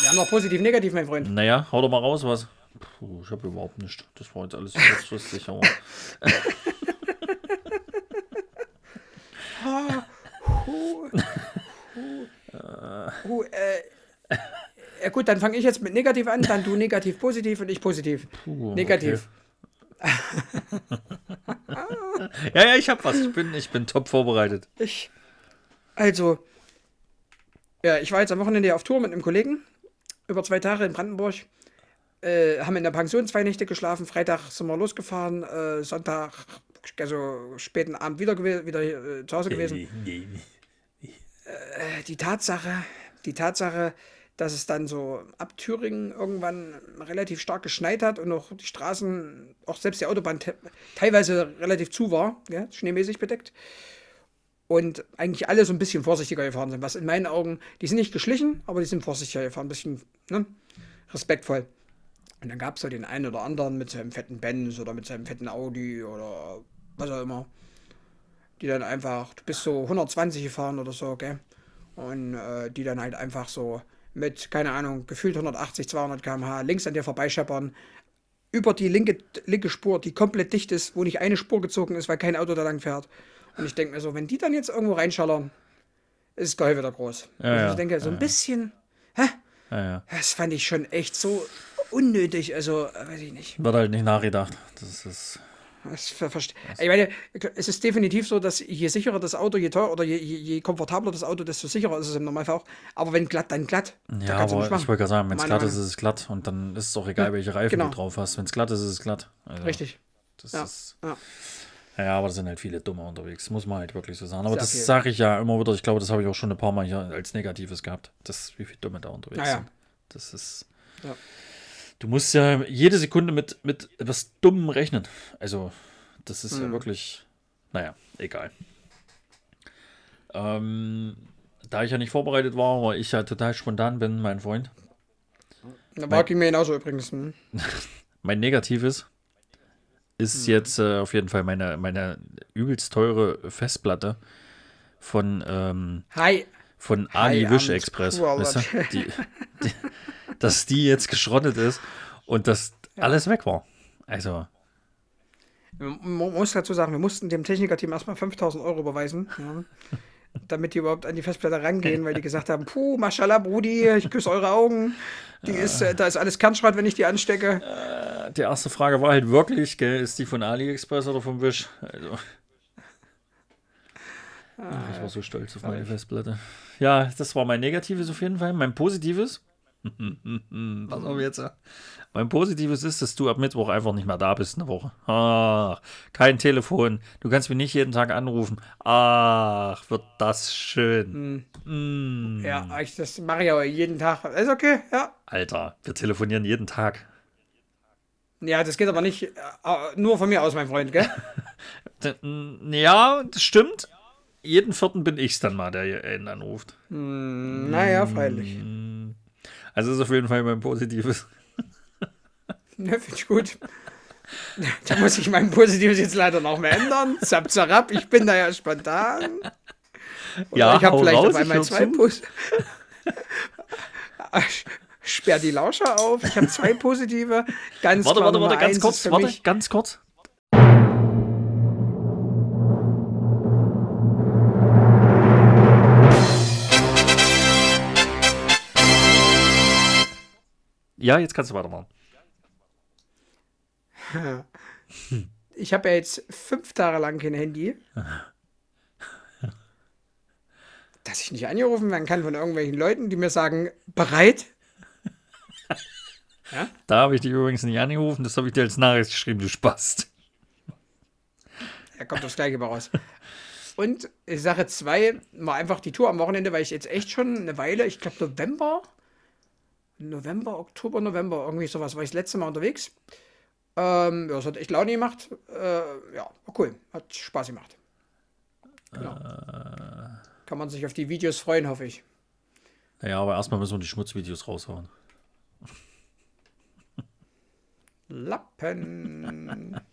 Wir haben noch positiv, negativ, mein Freund. Naja, hau doch mal raus was. Puh, ich habe überhaupt nicht. Das war jetzt alles kurzfristig, aber. Uh, äh, ja gut, dann fange ich jetzt mit negativ an, dann du negativ, positiv und ich positiv. Puh, negativ. [LAUGHS] Ja, ja, ich habe was. Ich bin, ich bin top vorbereitet. Ich. Also. Ja, ich war jetzt am Wochenende auf Tour mit einem Kollegen. Über zwei Tage in Brandenburg. Äh, haben in der Pension zwei Nächte geschlafen. Freitag sind wir losgefahren. Äh, Sonntag, also späten Abend wieder, wieder äh, zu Hause gewesen. äh, die Tatsache, die Tatsache, dass es dann so ab Thüringen irgendwann relativ stark geschneit hat und auch die Straßen, auch selbst die Autobahn te teilweise relativ zu war, ja, schneemäßig bedeckt. Und eigentlich alle so ein bisschen vorsichtiger gefahren sind, was in meinen Augen, die sind nicht geschlichen, aber die sind vorsichtiger gefahren, ein bisschen ne, respektvoll. Und dann gab es so den einen oder anderen mit seinem fetten Benz oder mit seinem fetten Audi oder was auch immer. Die dann einfach, du bist so 120 gefahren oder so, gell? Und äh, die dann halt einfach so mit, keine Ahnung, gefühlt 180, 200 km/h links an dir vorbeischeppern, über die linke, linke Spur, die komplett dicht ist, wo nicht eine Spur gezogen ist, weil kein Auto da lang fährt. Und ich denke mir so, wenn die dann jetzt irgendwo reinschallern, ist Geheul wieder groß. Ja, ja, ich denke, so ein bisschen, hä? Das fand ich schon echt so unnötig, also, äh, weiß ich nicht. Wird halt nicht nachgedacht. Das ist. Das ver verste- Ich meine, es ist definitiv so, dass je sicherer das Auto, je teurer oder je, je, je komfortabler das Auto, desto sicherer ist es im Normalfall auch. Aber wenn glatt, dann glatt. Da Ja, du aber ich wollte gerade sagen, wenn es glatt ist, ist es glatt. Und dann ist es auch egal, welche Reifen genau. du drauf hast. Wenn es glatt ist, ist es glatt. Also, Richtig. Das Ja, ist. ja. Ja, aber da sind halt viele Dumme unterwegs, muss man halt wirklich so sagen. Aber Sehr das sage ich ja immer wieder, ich glaube, das habe ich auch schon ein paar Mal hier als Negatives gehabt, dass wie viele Dumme da unterwegs Ah, ja. sind. Das ist. Ja. Du musst ja jede Sekunde mit, mit etwas Dummem rechnen. Also, das ist ja Mhm. wirklich. Naja, egal. Ähm, da ich ja nicht vorbereitet war, weil ich ja total spontan bin, mein Freund. Da war ging mir genauso übrigens. Hm. [LAUGHS] Mein Negatives ist Hm. jetzt äh, auf jeden Fall meine, meine übelst teure Festplatte von, ähm, Hi. von Ali Hi, Wish Express. Weißt du? die, die, dass die jetzt geschrottet ist und dass alles weg war. Also, Man muss dazu sagen, wir mussten dem Technikerteam erstmal 5000 Euro überweisen, ja, damit die überhaupt an die Festplatte rangehen, weil die gesagt haben: [LAUGHS] Puh, Mashallah, Brudi, ich küsse eure Augen. Die ist, äh, da ist alles Kernschrott, wenn ich die anstecke. die erste Frage war halt wirklich, gell, ist die von AliExpress oder vom Wish? Also. Ach, ich war so stolz auf meine Festplatte. Ja, das war mein Negatives auf jeden Fall. Mein Positives. [LAUGHS] Pass auf jetzt. ja. Mein Positives ist, dass du ab Mittwoch einfach nicht mehr da bist eine Woche. Ach, kein Telefon. Du kannst mich nicht jeden Tag anrufen. Ach, wird das schön. Mm. Ja, ich, das mache ich aber jeden Tag. Ist okay, ja. Alter, wir telefonieren jeden Tag. Ja, das geht aber nicht äh, nur von mir aus, mein Freund, gell? [LAUGHS] Ja, das stimmt. Jeden vierten bin ich's dann mal, der ihn anruft. naja, freilich. Also ist auf jeden Fall mein Positives. [LAUGHS] Ne, finde ich gut. Da muss ich mein Positives jetzt leider noch mehr ändern. Zap, zarab, ich bin da ja spontan. Oder Ja, ich habe vielleicht raus, auf einmal zwei zu. Pos [LAUGHS] Sperr die Lauscher auf. Ich habe zwei positive. Ganz Warte, warte, warte, ganz kurz, warte, ganz kurz. Ja, jetzt kannst du weitermachen. [LAUGHS] Ich habe ja jetzt fünf Tage lang kein Handy. [LAUGHS] Dass ich nicht angerufen werden kann von irgendwelchen Leuten, die mir sagen, bereit? [LAUGHS] Da habe ich dich übrigens nicht angerufen, das habe ich dir als Nachricht geschrieben, du Spast. Da kommt das gleiche bei raus. Und Sache 2 war einfach die Tour am Wochenende, weil ich jetzt echt schon eine Weile, ich glaube November, November, Oktober, November, irgendwie sowas, war ich das letzte Mal unterwegs. Ähm, ja, es hat echt Laune gemacht. Äh, ja, cool. Hat Spaß gemacht. Genau. Kann man sich auf die Videos freuen, hoffe ich. Naja, aber erstmal müssen wir die Schmutzvideos raushauen. Lappen. [LAUGHS]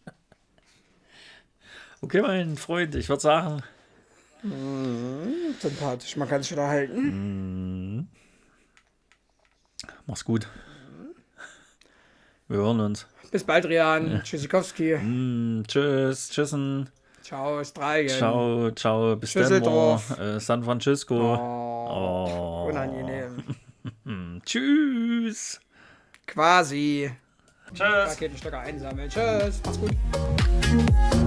Okay, mein Freund, ich würde sagen, Sympathisch, man kann es wieder halten. Mach's gut. Wir hören uns. Bis bald, Rian. Tschüssikowski. Mm, tschüss, tschüssen. Ciao, Australien. Ciao, ciao, bis dann. Äh, San Francisco. Oh, Oh. unangenehm. [LAUGHS] Tschüss. Quasi. Tschüss. Raketenstöcker einsammeln. Tschüss. Mach's gut.